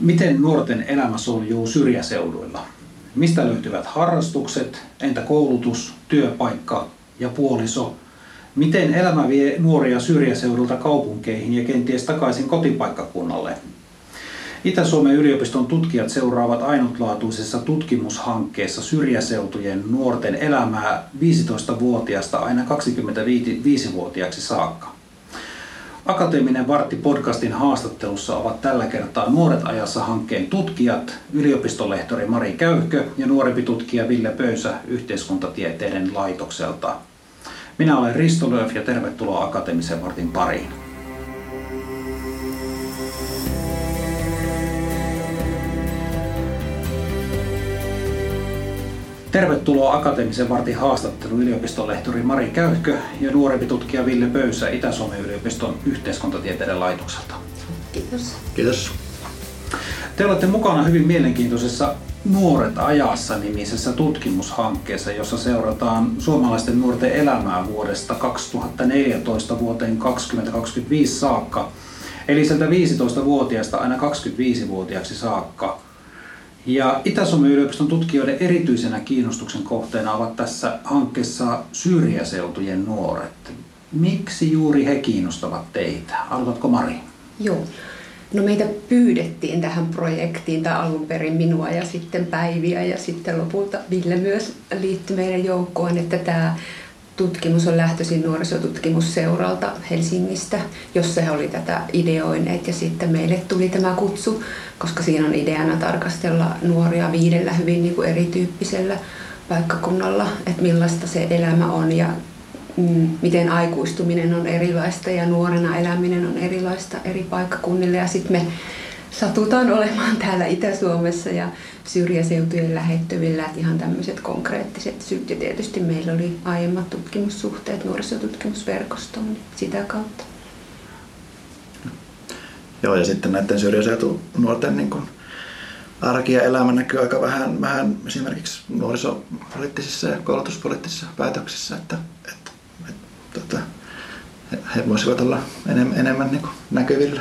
Miten nuorten elämä soljuu syrjäseuduilla? Mistä löytyvät harrastukset, entä koulutus, työpaikka ja puoliso? Miten elämä vie nuoria syrjäseudulta kaupunkeihin ja kenties takaisin kotipaikkakunnalle? Itä-Suomen yliopiston tutkijat seuraavat ainutlaatuisessa tutkimushankkeessa syrjäseutujen nuorten elämää 15-vuotiaasta aina 25-vuotiaaksi saakka. Akateeminen Vartti podcastin haastattelussa ovat tällä kertaa Nuoret ajassa hankkeen tutkijat, yliopistolehtori Mari Käyhkö ja nuorempi tutkija Ville Pöysä yhteiskuntatieteiden laitokselta. Minä olen Risto Lööf ja tervetuloa Akateemisen Vartin pariin. Tervetuloa Akateemisen vartin haastatteluun yliopistolehtori Mari Käyhkö ja nuorempi tutkija Ville Pöysä Itä-Suomen yliopiston yhteiskuntatieteiden laitokselta. Kiitos. Kiitos. Te olette mukana hyvin mielenkiintoisessa Nuoret ajassa nimisessä tutkimushankkeessa, jossa seurataan suomalaisten nuorten elämää vuodesta 2014 vuoteen 2025 saakka. Eli sieltä 15-vuotiaasta aina 25-vuotiaaksi saakka. Ja Itä-Suomen yliopiston tutkijoiden erityisenä kiinnostuksen kohteena ovat tässä hankkeessa syrjäseutujen nuoret. Miksi juuri he kiinnostavat teitä? Aloitatko Mari? Joo. No meitä pyydettiin tähän projektiin, tai alun perin minua ja sitten Päiviä ja sitten lopulta Ville myös liittyi meidän joukkoon, että tämä tutkimus on lähtöisin nuorisotutkimusseuralta Helsingistä, jossa he oli tätä ideoineet. Ja sitten meille tuli tämä kutsu, koska siinä on ideana tarkastella nuoria viidellä hyvin niin kuin erityyppisellä paikkakunnalla, että millaista se elämä on ja mm, miten aikuistuminen on erilaista ja nuorena eläminen on erilaista eri paikkakunnille. Ja sitten me satutaan olemaan täällä Itä-Suomessa ja syrjäseutujen lähettyvillä, että ihan tämmöiset konkreettiset syyt. Ja tietysti meillä oli aiemmat tutkimussuhteet nuorisotutkimusverkostoon niin sitä kautta. Joo, ja sitten näiden syrjäseutu nuorten niin kuin arki ja elämä näkyy aika vähän, vähän esimerkiksi nuorisopoliittisissa ja koulutuspoliittisissa päätöksissä, että, että, että, että tota, he voisivat olla enemmän, enemmän niin näkyvillä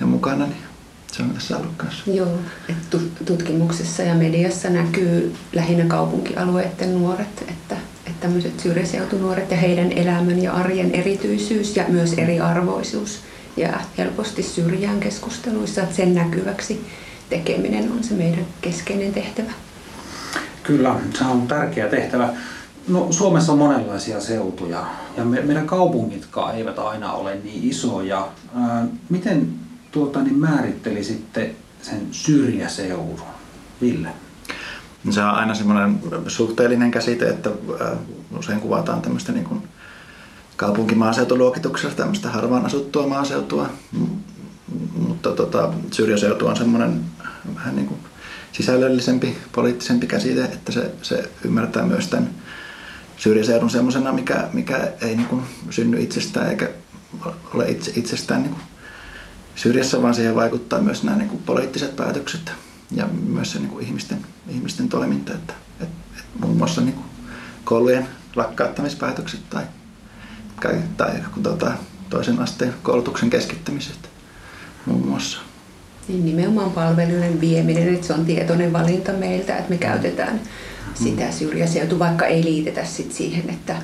ja mukana. Niin se on tässä ollut kanssa. Joo, että tutkimuksessa ja mediassa näkyy lähinnä kaupunkialueiden nuoret, että, että tämmöiset syrjäseutunuoret ja heidän elämän ja arjen erityisyys ja myös eriarvoisuus jää helposti syrjään keskusteluissa, että sen näkyväksi tekeminen on se meidän keskeinen tehtävä. Kyllä, se on tärkeä tehtävä. No, Suomessa on monenlaisia seutuja ja me, meidän kaupungitkaan eivät aina ole niin isoja. Ää, miten tuota, niin määrittelisitte sen syrjäseudun? Ville? Se on aina semmoinen suhteellinen käsite, että usein kuvataan tämmöistä niin kuin kaupunkimaaseutuluokituksessa tämmöistä harvaan asuttua maaseutua, mutta tota, syrjäseutu on semmoinen vähän niin kuin sisällöllisempi, poliittisempi käsite, että se, se ymmärtää myös tämän syrjäseudun semmoisena, mikä, mikä ei niin kuin synny itsestään eikä ole itse, itsestään niin kuin syrjässä, vaan siihen vaikuttaa myös nämä niin kuin poliittiset päätökset ja myös se niin kuin ihmisten, ihmisten toiminta. Että, et, et muun muassa niin kuin koulujen lakkauttamispäätökset tai, tai, tai tuota, toisen asteen koulutuksen keskittämiset muun muassa. Niin nimenomaan palvelujen vieminen, että se on tietoinen valinta meiltä, että me käytetään sitä syrjäseutu, vaikka ei liitetä sit siihen, että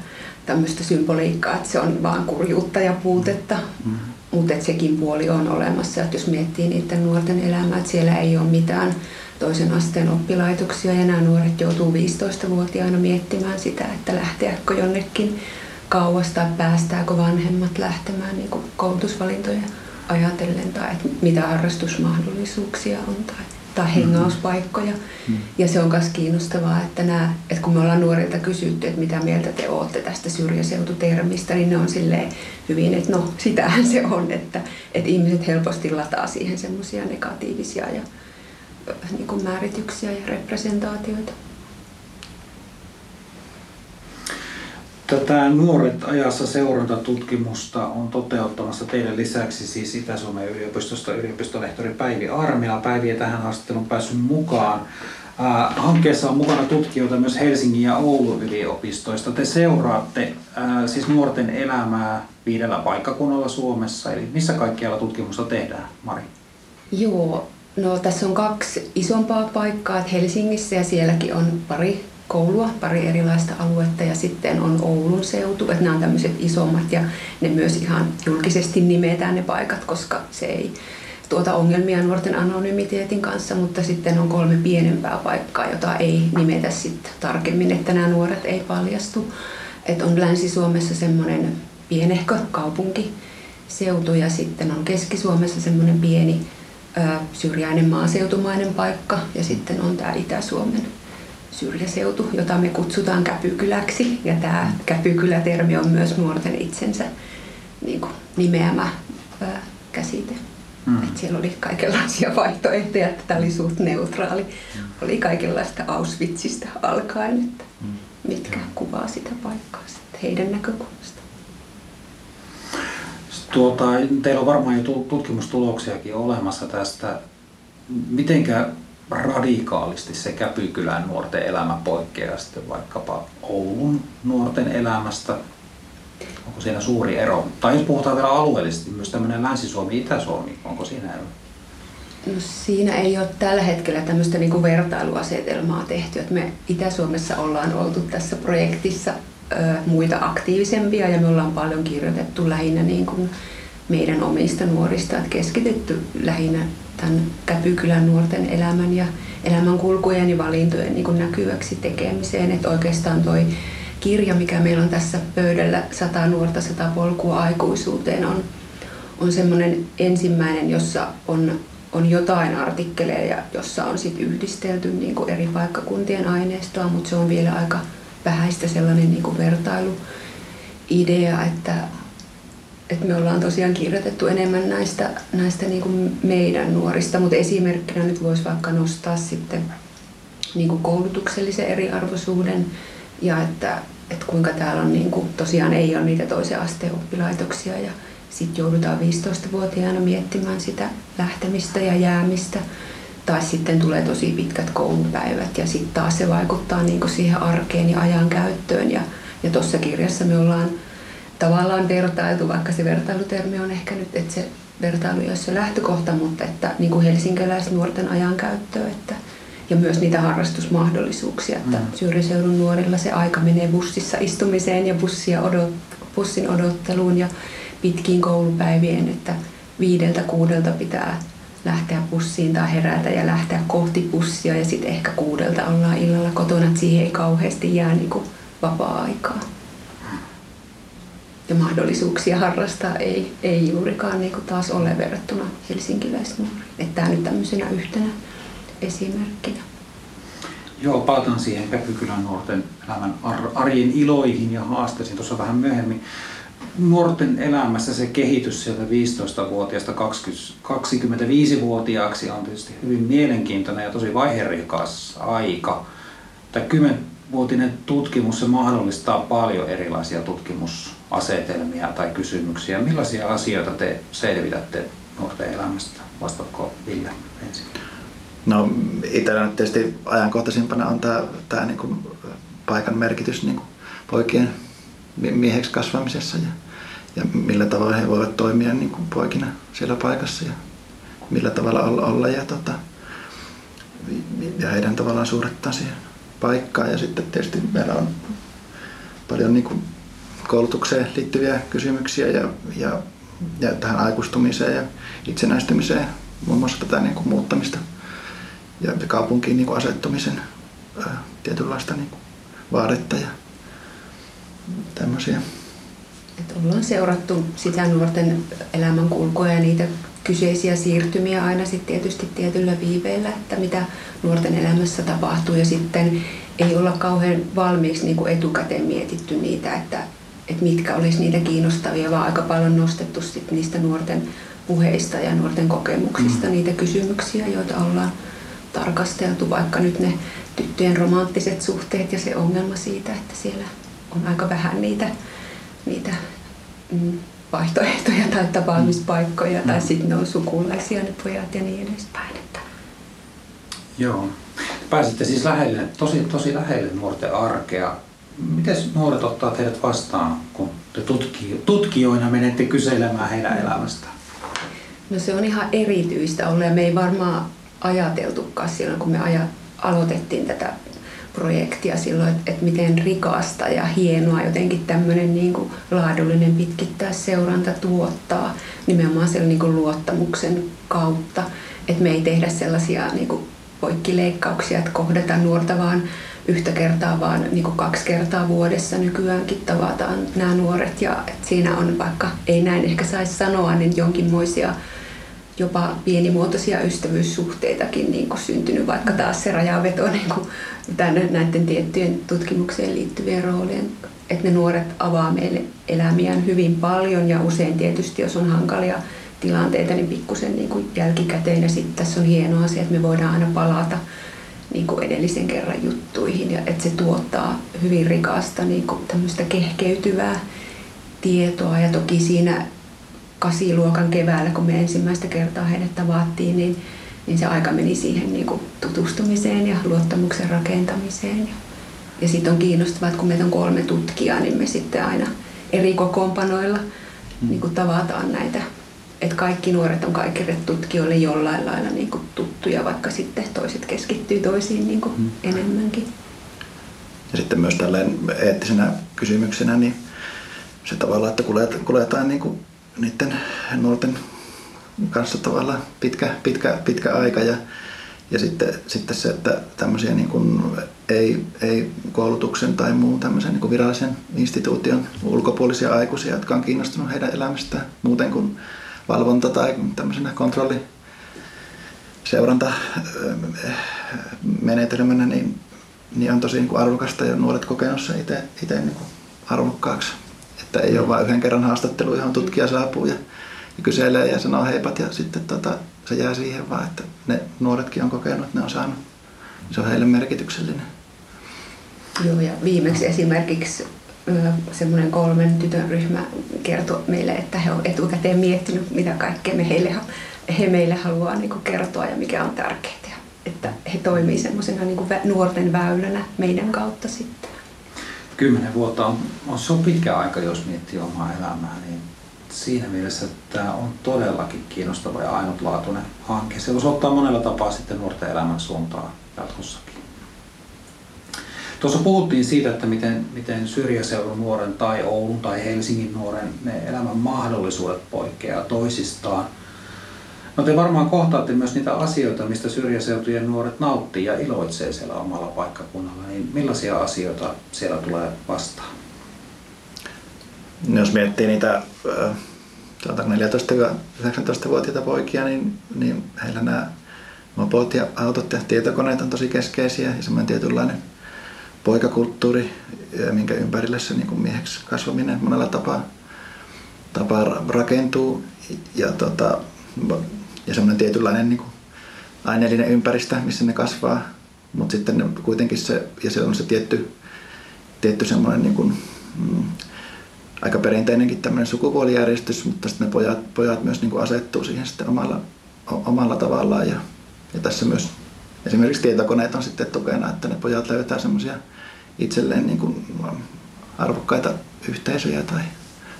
tämmöistä symboliikkaa, että se on vaan kurjuutta ja puutetta. Mm mutta sekin puoli on olemassa, että jos miettii niiden nuorten elämää, että siellä ei ole mitään toisen asteen oppilaitoksia ja nämä nuoret joutuu 15-vuotiaana miettimään sitä, että lähteäkö jonnekin kauas tai päästääkö vanhemmat lähtemään niin koulutusvalintoja ajatellen tai että mitä harrastusmahdollisuuksia on tai tai hengauspaikkoja. Mm. Ja se on myös kiinnostavaa, että, nämä, että kun me ollaan nuorilta kysytty, että mitä mieltä te olette tästä syrjäseututermistä, niin ne on silleen hyvin, että no sitähän se on, että, että ihmiset helposti lataa siihen semmoisia negatiivisia ja niin kuin määrityksiä ja representaatioita. Tätä Nuoret ajassa seurantatutkimusta on toteuttamassa teidän lisäksi siis Itä-Suomen yliopistosta yliopistolehtori Päivi Armila. Päivi tähän haastatteluun päässyt mukaan. Hankkeessa on mukana tutkijoita myös Helsingin ja Oulun yliopistoista. Te seuraatte siis nuorten elämää viidellä paikkakunnalla Suomessa. Eli missä kaikkialla tutkimusta tehdään, Mari? Joo, No tässä on kaksi isompaa paikkaa, Helsingissä ja sielläkin on pari koulua, pari erilaista aluetta ja sitten on Oulun seutu, että nämä on tämmöiset isommat ja ne myös ihan julkisesti nimetään ne paikat, koska se ei tuota ongelmia nuorten anonymiteetin kanssa, mutta sitten on kolme pienempää paikkaa, jota ei nimetä sitten tarkemmin, että nämä nuoret ei paljastu. Että on Länsi-Suomessa semmoinen pienehkö kaupunkiseutu ja sitten on Keski-Suomessa semmoinen pieni syrjäinen maaseutumainen paikka ja sitten on tämä Itä-Suomen syrjäseutu, jota me kutsutaan käpykyläksi. Ja tämä käpykylä-termi on myös nuorten itsensä niin kuin, nimeämä ää, käsite. Mm. Et siellä oli kaikenlaisia vaihtoehtoja, että tämä oli suht neutraali. Mm. Oli kaikenlaista Auschwitzista alkaen, että mm. mitkä mm. kuvaa sitä paikkaa sitten heidän näkökulmasta. Tuota, teillä on varmaan jo tutkimustuloksiakin olemassa tästä. Mitenkä radikaalisti se Käpykylän nuorten elämä poikkeaa sitten vaikkapa Oulun nuorten elämästä? Onko siinä suuri ero? Tai jos puhutaan vielä alueellisesti, myös tämmöinen Länsi-Suomi, Itä-Suomi, onko siinä ero? No, siinä ei ole tällä hetkellä tämmöistä niin vertailuasetelmaa tehty. Että me Itä-Suomessa ollaan oltu tässä projektissa ö, muita aktiivisempia ja me ollaan paljon kirjoitettu lähinnä niin kuin meidän omista nuorista, että keskitytty lähinnä tämän Käpykylän nuorten elämän ja elämänkulkujen ja valintojen niin kuin näkyväksi tekemiseen. Että oikeastaan toi kirja, mikä meillä on tässä pöydällä, sata nuorta, sata polkua aikuisuuteen, on, on semmoinen ensimmäinen, jossa on, on jotain artikkeleja, jossa on sit yhdistelty niin kuin eri paikkakuntien aineistoa, mutta se on vielä aika vähäistä sellainen niin kuin vertailuidea, että että me ollaan tosiaan kirjoitettu enemmän näistä, näistä niin kuin meidän nuorista, mutta esimerkkinä nyt voisi vaikka nostaa sitten niin kuin koulutuksellisen eriarvoisuuden ja että, että kuinka täällä on niin kuin, tosiaan ei ole niitä toisen asteen oppilaitoksia ja sitten joudutaan 15-vuotiaana miettimään sitä lähtemistä ja jäämistä. Tai sitten tulee tosi pitkät koulupäivät ja sitten taas se vaikuttaa niin kuin siihen arkeen ja ajan käyttöön. Ja, ja tuossa kirjassa me ollaan tavallaan vertailtu, vaikka se vertailutermi on ehkä nyt, että se vertailu ei ole se lähtökohta, mutta että niin kuin helsinkiläis nuorten ajankäyttöä että, ja myös niitä harrastusmahdollisuuksia, että mm. syrjäseudun nuorilla se aika menee bussissa istumiseen ja bussia odot, bussin odotteluun ja pitkiin koulupäivien, että viideltä kuudelta pitää lähteä bussiin tai herätä ja lähteä kohti bussia ja sitten ehkä kuudelta ollaan illalla kotona, että siihen ei kauheasti jää niin vapaa-aikaa ja harrastaa ei, ei juurikaan niin taas ole verrattuna helsinkiläisnuoriin. Tämä nyt tämmöisenä yhtenä esimerkkinä. Joo, palataan siihen Käpykylän nuorten elämän arjen iloihin ja haasteisiin tuossa vähän myöhemmin. Nuorten elämässä se kehitys sieltä 15-vuotiaasta 25-vuotiaaksi on tietysti hyvin mielenkiintoinen ja tosi vaiherikas aika. Tämä 10-vuotinen tutkimus se mahdollistaa paljon erilaisia tutkimus asetelmia tai kysymyksiä. Millaisia asioita te selvitätte nuorten elämästä? Vastatko Ville ensin? No itsellä nyt tietysti ajankohtaisimpana on tämä, tämä niin kuin paikan merkitys niin kuin poikien mieheksi kasvamisessa ja, ja millä tavalla he voivat toimia niin kuin poikina siellä paikassa ja millä tavalla olla, olla ja, tota, ja heidän tavallaan suhdettaan siihen paikkaan. Ja sitten tietysti meillä on paljon niin kuin koulutukseen liittyviä kysymyksiä ja, ja, ja tähän aikuistumiseen ja itsenäistymiseen, muun muassa tätä niin kuin muuttamista ja kaupunkiin niin kuin asettumisen ää, tietynlaista niin kuin vaadetta ja tämmöisiä. Et ollaan seurattu sitä nuorten elämänkulkua ja niitä kyseisiä siirtymiä aina sitten tietysti tietyllä viiveellä, että mitä nuorten elämässä tapahtuu ja sitten ei olla kauhean valmiiksi niin kuin etukäteen mietitty niitä, että että mitkä olisi niitä kiinnostavia, vaan aika paljon nostettu sit niistä nuorten puheista ja nuorten kokemuksista mm. niitä kysymyksiä, joita ollaan tarkasteltu, vaikka nyt ne tyttöjen romanttiset suhteet ja se ongelma siitä, että siellä on aika vähän niitä, niitä mm, vaihtoehtoja tai tapaamispaikkoja, mm. tai sitten ne on sukulaisia ne pojat ja niin edespäin. Että. Joo. Pääsitte siis lähelle, tosi, tosi lähelle nuorten arkea. Miten nuoret ottaa teidät vastaan, kun te tutki, tutkijoina menette kyselemään heidän elämästään? No se on ihan erityistä ollut ja me ei varmaan ajateltukaan silloin, kun me aja, aloitettiin tätä projektia silloin, että, että miten rikasta ja hienoa jotenkin tämmöinen niin kuin laadullinen pitkittäisseuranta tuottaa nimenomaan sen niin kuin luottamuksen kautta. Että me ei tehdä sellaisia niin kuin poikkileikkauksia, että kohdata nuorta vaan yhtä kertaa, vaan niin kuin kaksi kertaa vuodessa nykyäänkin tavataan nämä nuoret. Ja siinä on, vaikka ei näin ehkä saisi sanoa, niin jonkinmoisia jopa pienimuotoisia ystävyyssuhteitakin niin kuin syntynyt, vaikka taas se rajaveto niin kuin tänne näiden tiettyjen tutkimukseen liittyvien roolien, että ne nuoret avaa meille elämiään hyvin paljon ja usein tietysti, jos on hankalia tilanteita, niin pikkusen niin jälkikäteen ja sitten tässä on hieno asia, että me voidaan aina palata niin kuin edellisen kerran juttuihin ja että se tuottaa hyvin rikasta niin kuin tämmöistä kehkeytyvää tietoa ja toki siinä kasiluokan keväällä, kun me ensimmäistä kertaa heidät tavattiin, niin, niin se aika meni siihen niin kuin tutustumiseen ja luottamuksen rakentamiseen. Ja, ja sitten on kiinnostavaa, että kun meitä on kolme tutkijaa, niin me sitten aina eri kokoonpanoilla mm. niin kuin tavataan näitä. Että kaikki nuoret on kaikille tutkijoille jollain lailla niin kuin tuttuja, vaikka sitten toiset keskittyy toisiin niin kuin mm. enemmänkin. Ja sitten myös tällainen eettisenä kysymyksenä, niin se tavallaan, että kuljetaan niin kuin niiden nuorten kanssa tavallaan pitkä, pitkä, pitkä aika ja, ja sitten, sitten se, että tämmöisiä niin kuin ei, ei koulutuksen tai muun tämmöisen niin kuin virallisen instituution ulkopuolisia aikuisia, jotka on kiinnostunut heidän elämästään muuten kuin valvonta tai tämmöisenä kontrolli seuranta menetelmänä, niin, niin on tosi niin arvokasta ja nuoret kokenut se itse, itse niin kuin arvokkaaksi. Että ei ole vain yhden kerran haastattelu, johon tutkija saapuu ja, ja kyselee ja sanoo heipat ja sitten tota, se jää siihen vaan, että ne nuoretkin on kokenut, että ne on saanut. Se on heille merkityksellinen. Joo ja viimeksi esimerkiksi semmoinen kolmen tytön ryhmä kertoi meille, että he ovat etukäteen miettinyt, mitä kaikkea me heille, he meille haluaa niin kertoa ja mikä on tärkeää. Että he toimii semmoisena niin nuorten väylänä meidän kautta sitten kymmenen vuotta on, on se on pitkä aika, jos miettii omaa elämää, niin siinä mielessä tämä on todellakin kiinnostava ja ainutlaatuinen hanke. Se voisi ottaa monella tapaa sitten nuorten elämän suuntaa jatkossakin. Tuossa puhuttiin siitä, että miten, miten syrjäseudun nuoren tai Oulun tai Helsingin nuoren ne elämän mahdollisuudet poikkeaa toisistaan – No te varmaan kohtaatte myös niitä asioita, mistä syrjäseutujen nuoret nauttii ja iloitsee siellä omalla paikkakunnalla. Niin millaisia asioita siellä tulee vastaan? No, jos miettii niitä 14-19-vuotiaita poikia, niin, niin heillä nämä mopot ja autot ja tietokoneet on tosi keskeisiä ja semmoinen tietynlainen poikakulttuuri, minkä ympärille se niin mieheksi kasvaminen monella tapaa, tapaa rakentuu. Ja tota, ja semmoinen tietynlainen niin aineellinen ympäristö, missä ne kasvaa. Mutta sitten ne, kuitenkin se, ja se on se tietty, tietty semmoinen niin kuin, mm, aika perinteinenkin tämmöinen sukupuolijärjestys, mutta sitten ne pojat, pojat myös niin kuin asettuu siihen sitten omalla, omalla tavallaan. Ja, ja tässä myös esimerkiksi tietokoneet on sitten tukena, että ne pojat löytää semmoisia itselleen niin kuin arvokkaita yhteisöjä tai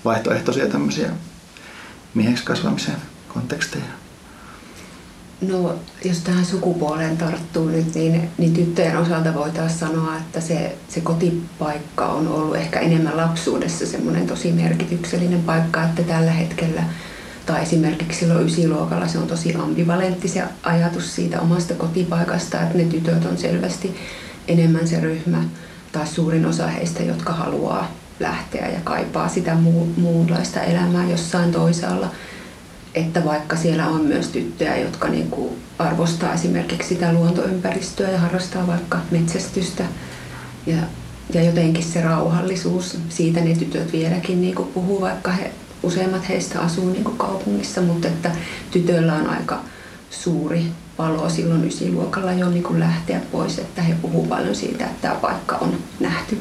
vaihtoehtoisia tämmöisiä mieheksi kasvamisen konteksteja. No, jos tähän sukupuoleen tarttuu nyt, niin, niin tyttöjen osalta voitaisiin sanoa, että se, se kotipaikka on ollut ehkä enemmän lapsuudessa semmoinen tosi merkityksellinen paikka, että tällä hetkellä tai esimerkiksi silloin ysiluokalla se on tosi ambivalentti se ajatus siitä omasta kotipaikasta, että ne tytöt on selvästi enemmän se ryhmä tai suurin osa heistä, jotka haluaa lähteä ja kaipaa sitä muu, muunlaista elämää jossain toisaalla – että vaikka siellä on myös tyttöjä, jotka niin kuin arvostaa esimerkiksi sitä luontoympäristöä ja harrastaa vaikka metsästystä ja, ja jotenkin se rauhallisuus, siitä ne tytöt vieläkin niin kuin puhuu, vaikka he, useimmat heistä asuu niin kuin kaupungissa, mutta että tytöillä on aika suuri palo silloin ysiluokalla jo niin kuin lähteä pois, että he puhuu paljon siitä, että tämä paikka on nähty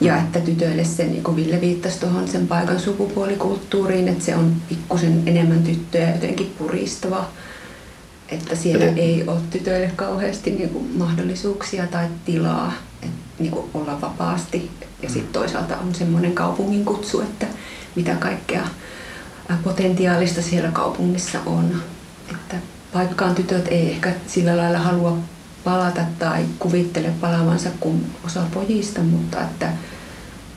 ja että tytöille se, niin kuin Ville viittasi tuohon sen paikan sukupuolikulttuuriin, että se on pikkusen enemmän tyttöjä jotenkin puristava. Että siellä Eli... ei ole tytöille kauheasti niin kuin mahdollisuuksia tai tilaa että, niin kuin olla vapaasti. Ja sitten toisaalta on semmoinen kaupungin kutsu, että mitä kaikkea potentiaalista siellä kaupungissa on. Että vaikkaan tytöt ei ehkä sillä lailla halua palata tai kuvittele palaavansa kuin osa pojista, mutta että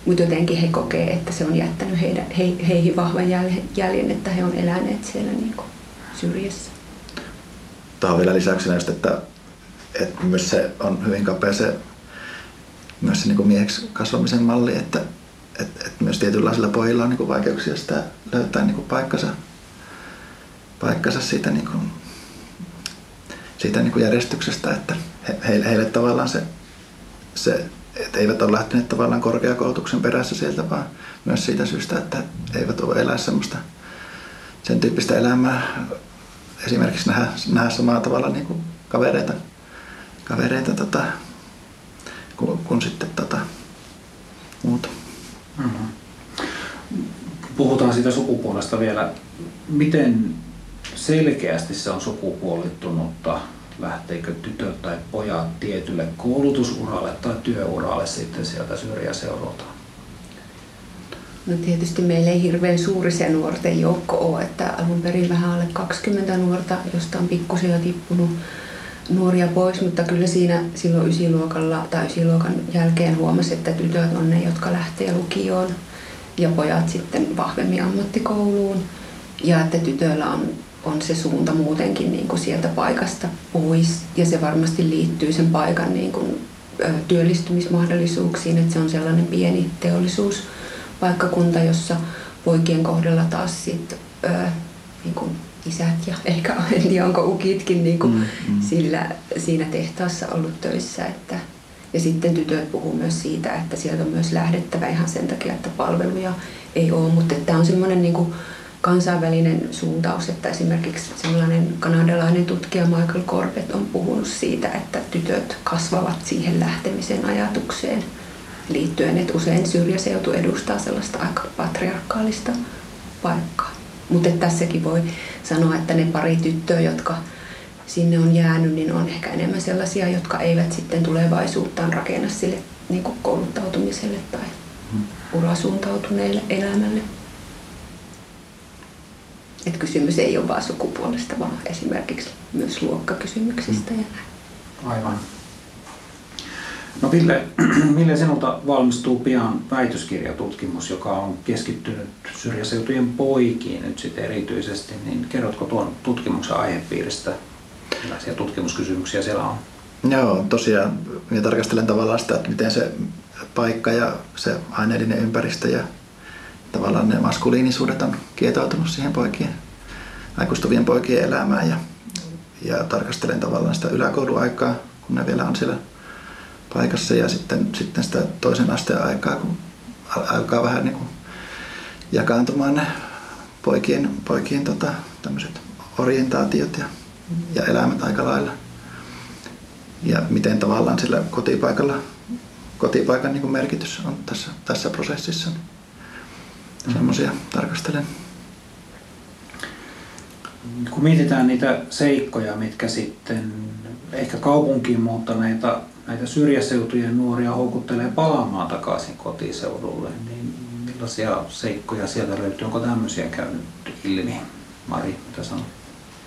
mutta jotenkin he kokee, että se on jättänyt heidän, he, heihin vahvan jäljen, että he on eläneet siellä niin kuin syrjässä. Tuohon vielä lisäksi just, että, että myös se on hyvin kapea se, myös se niin mieheksi kasvamisen malli, että, että, että myös tietynlaisilla pojilla on niin vaikeuksia sitä löytää niin paikkansa, paikkansa siitä, niin siitä niin kuin järjestyksestä, että he, heille, heille tavallaan se, se että eivät ole lähteneet tavallaan korkeakoulutuksen perässä sieltä, vaan myös siitä syystä, että eivät ole elää semmoista sen tyyppistä elämää. Esimerkiksi nähdä, nähdä samalla tavalla niin kuin kavereita, kavereita tota, kuin, kuin sitten tota, muuta. Mm-hmm. Puhutaan siitä sukupuolesta vielä. Miten selkeästi se on sukupuolittunutta lähteekö tytöt tai pojat tietylle koulutusuralle tai työuralle sitten sieltä syrjäseudulta? No tietysti meillä ei hirveän suuri se nuorten joukko ole, että alun perin vähän alle 20 nuorta, josta on pikkusen jo tippunut nuoria pois, mutta kyllä siinä silloin ysiluokalla tai ysiluokan jälkeen huomasi, että tytöt on ne, jotka lähtee lukioon ja pojat sitten vahvemmin ammattikouluun. Ja että tytöillä on on se suunta muutenkin niin kuin sieltä paikasta pois. Ja se varmasti liittyy sen paikan niin kuin, työllistymismahdollisuuksiin, että se on sellainen pieni teollisuuspaikkakunta, jossa poikien kohdalla taas sit, ö, niin kuin isät ja ehkä en tiedä onko ukitkin niin kuin mm, mm. Sillä, siinä tehtaassa ollut töissä. Että, ja sitten tytöt puhuu myös siitä, että sieltä on myös lähdettävä ihan sen takia, että palveluja ei ole. Mutta tämä on semmoinen niin kuin, kansainvälinen suuntaus, että esimerkiksi sellainen kanadalainen tutkija Michael Corbett on puhunut siitä, että tytöt kasvavat siihen lähtemisen ajatukseen liittyen, että usein syrjäseutu edustaa sellaista aika patriarkaalista paikkaa. Mutta tässäkin voi sanoa, että ne pari tyttöä, jotka sinne on jäänyt, niin on ehkä enemmän sellaisia, jotka eivät sitten tulevaisuuttaan rakenna sille niin kouluttautumiselle tai hmm. urasuuntautuneelle elämälle. Et kysymys ei ole vain sukupuolesta, vaan esimerkiksi myös luokkakysymyksistä. Mm. Ja näin. Aivan. No Ville, Ville, sinulta valmistuu pian väitöskirjatutkimus, joka on keskittynyt syrjäseutujen poikiin nyt sitten erityisesti. Niin kerrotko tuon tutkimuksen aihepiiristä, millaisia tutkimuskysymyksiä siellä on? Joo, tosiaan minä tarkastelen tavallaan sitä, että miten se paikka ja se aineellinen ympäristö ja tavallaan ne maskuliinisuudet on kietoutunut siihen poikien, aikuistuvien poikien elämään ja, ja tarkastelen tavallaan sitä yläkouluaikaa, kun ne vielä on siellä paikassa ja sitten, sitten sitä toisen asteen aikaa, kun alkaa vähän niin kuin jakaantumaan ne poikien, poikien tota, tämmöiset orientaatiot ja, ja elämät aika lailla. Ja miten tavallaan sillä kotipaikalla, kotipaikan niin kuin merkitys on tässä, tässä prosessissa semmoisia tarkastelen. Kun mietitään niitä seikkoja, mitkä sitten ehkä kaupunkiin muuttaneita näitä syrjäseutujen nuoria houkuttelee palaamaan takaisin kotiseudulle, niin millaisia seikkoja sieltä löytyy? Onko tämmöisiä käynyt ilmi? Mari, mitä sanot?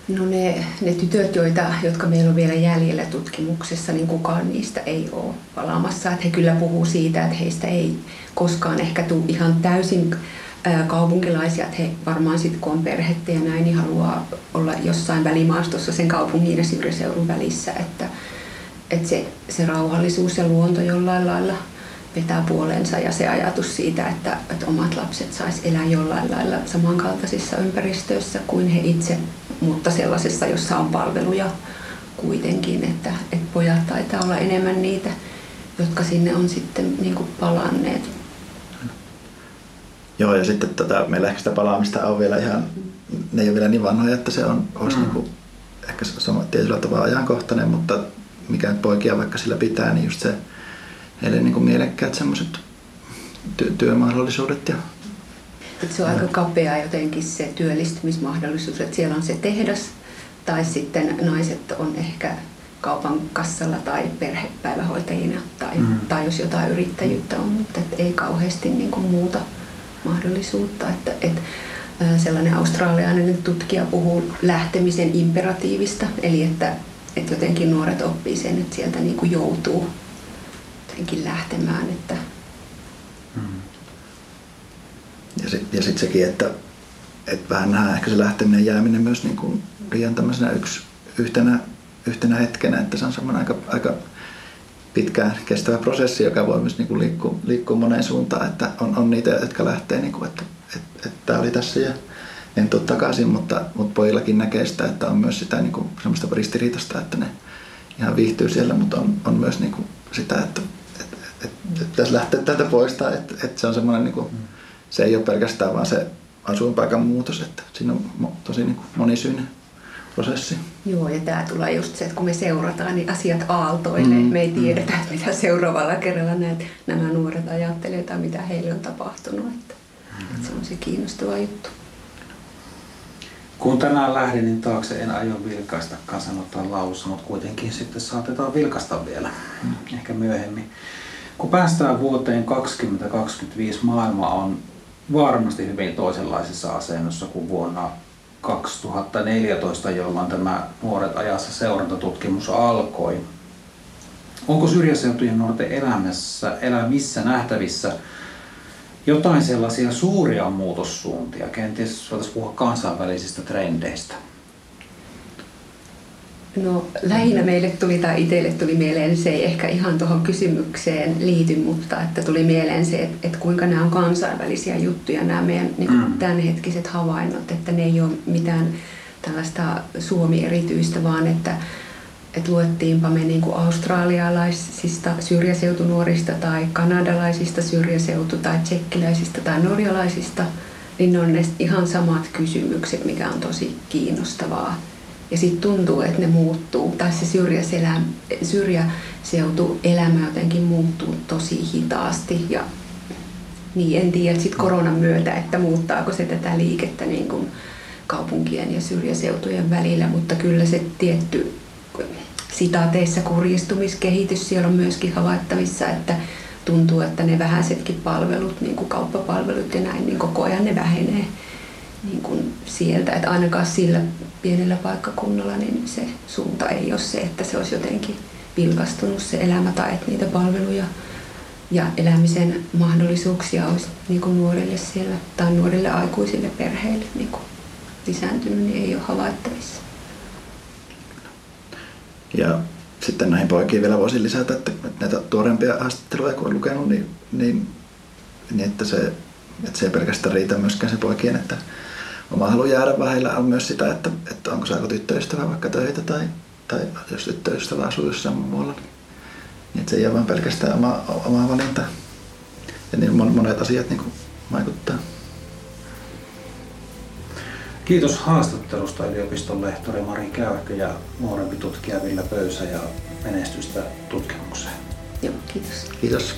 No ne, ne tytöt, joita, jotka meillä on vielä jäljellä tutkimuksessa, niin kukaan niistä ei ole palaamassa. Että he kyllä puhuu siitä, että heistä ei koskaan ehkä tule ihan täysin kaupunkilaisia, että he varmaan sitten kun on perhettä ja näin, niin haluaa olla jossain välimaastossa sen kaupungin ja syrjäseudun välissä, että, että se, se rauhallisuus ja luonto jollain lailla vetää puolensa ja se ajatus siitä, että, että omat lapset sais elää jollain lailla samankaltaisissa ympäristöissä kuin he itse, mutta sellaisessa, jossa on palveluja kuitenkin, että, että pojat taitaa olla enemmän niitä, jotka sinne on sitten niin palanneet Joo, ja sitten tota, meillä ehkä sitä palaamista on vielä ihan, ne ei ole vielä niin vanhoja, että se on, olisi mm. niin kuin, ehkä sama, tietyllä tavalla ajankohtainen, mutta mikä nyt poikia vaikka sillä pitää, niin just se heille niin kuin mielekkäät semmoiset ty- työmahdollisuudet ja että se on aika kapea jotenkin se työllistymismahdollisuus, että siellä on se tehdas tai sitten naiset on ehkä kaupan kassalla tai perhepäivähoitajina tai, mm. tai jos jotain yrittäjyyttä on, mutta ei kauheasti niin kuin muuta mahdollisuutta. Että, et, sellainen australialainen tutkija puhuu lähtemisen imperatiivista, eli että, että jotenkin nuoret oppii sen, että sieltä niin kuin joutuu jotenkin lähtemään. Että... Hmm. Ja sitten ja sit sekin, että, että vähän nähdään ehkä se lähteminen jääminen myös niin kuin liian tämmöisenä yksi, yhtenä, yhtenä hetkenä, että se on semmoinen aika, aika pitkään kestävä prosessi, joka voi myös niin kuin liikkua, liikkua moneen suuntaan, että on, on niitä, jotka lähtee, niin kuin, että, että, että tämä oli tässä ja en tule takaisin, mutta, mutta pojillakin näkee sitä, että on myös sitä niin kuin, semmoista ristiriitasta, että ne ihan viihtyy siellä, mutta on, on myös niin kuin sitä, että, että, että, että pitäisi lähteä tätä poistaa, että, että se on semmoinen, niin kuin, se ei ole pelkästään vaan se asuinpaikan muutos, että siinä on tosi niin kuin monisyinen prosessi. Joo, ja tämä tulee just se, että kun me seurataan, niin asiat aaltoilee. Mm, me ei tiedetä, mm. mitä seuraavalla kerralla näet, nämä nuoret ajattelee tai mitä heille on tapahtunut. Että, mm. että se on se kiinnostava juttu. Kun tänään lähdin, niin taakse en aio vilkaistakaan sanotaan lausu, mutta kuitenkin sitten saatetaan vilkaista vielä, mm. ehkä myöhemmin. Kun päästään vuoteen 2025, maailma on varmasti hyvin toisenlaisessa asennossa kuin vuonna 2014, jolloin tämä Nuoret ajassa seurantatutkimus alkoi. Onko syrjäseutujen nuorten elämässä, elämissä nähtävissä jotain sellaisia suuria muutossuuntia? Kenties voitaisiin puhua kansainvälisistä trendeistä. No lähinnä meille tuli tai itselle tuli mieleen, se ei ehkä ihan tuohon kysymykseen liity, mutta että tuli mieleen se, että, että kuinka nämä on kansainvälisiä juttuja, nämä meidän niin mm. tämänhetkiset havainnot, että ne ei ole mitään tällaista Suomi-erityistä, vaan että, että luettiinpa me niin kuin australialaisista syrjäseutunuorista tai kanadalaisista syrjäseutu- tai tsekkiläisistä tai norjalaisista, niin ne on ne ihan samat kysymykset, mikä on tosi kiinnostavaa ja sitten tuntuu, että ne muuttuu. Tai se syrjäseutu elämä jotenkin muuttuu tosi hitaasti. Ja niin, en tiedä sitten koronan myötä, että muuttaako se tätä liikettä niin kuin kaupunkien ja syrjäseutujen välillä, mutta kyllä se tietty sitaateissa kurjistumiskehitys siellä on myöskin havaittavissa, että tuntuu, että ne vähäisetkin palvelut, niin kuin kauppapalvelut ja näin, niin koko ajan ne vähenee niin kuin sieltä, että ainakaan sillä pienellä paikkakunnalla niin se suunta ei ole se, että se olisi jotenkin vilkastunut se elämä tai että niitä palveluja ja elämisen mahdollisuuksia olisi niin kuin nuorille siellä tai nuorille aikuisille perheille niin kuin lisääntynyt, niin ei ole havaittavissa. Ja sitten näihin poikiin vielä voisin lisätä, että näitä tuorempia haastatteluja kun olen lukenut, niin, niin, niin että, se, että se ei pelkästään riitä myöskään se poikien, että oma halu jäädä vähillä on myös sitä, että, että onko saako tyttöystävä vaikka töitä tai, tai jos tyttöystävä asuu jossain muualla. Niin, se ei ole vain pelkästään oma, oma valinta. Ja niin monet asiat niin kuin vaikuttaa. Kiitos haastattelusta yliopiston lehtori Mari Käyhkö ja nuorempi tutkija Villa Pöysä ja menestystä tutkimukseen. Joo, kiitos. Kiitos.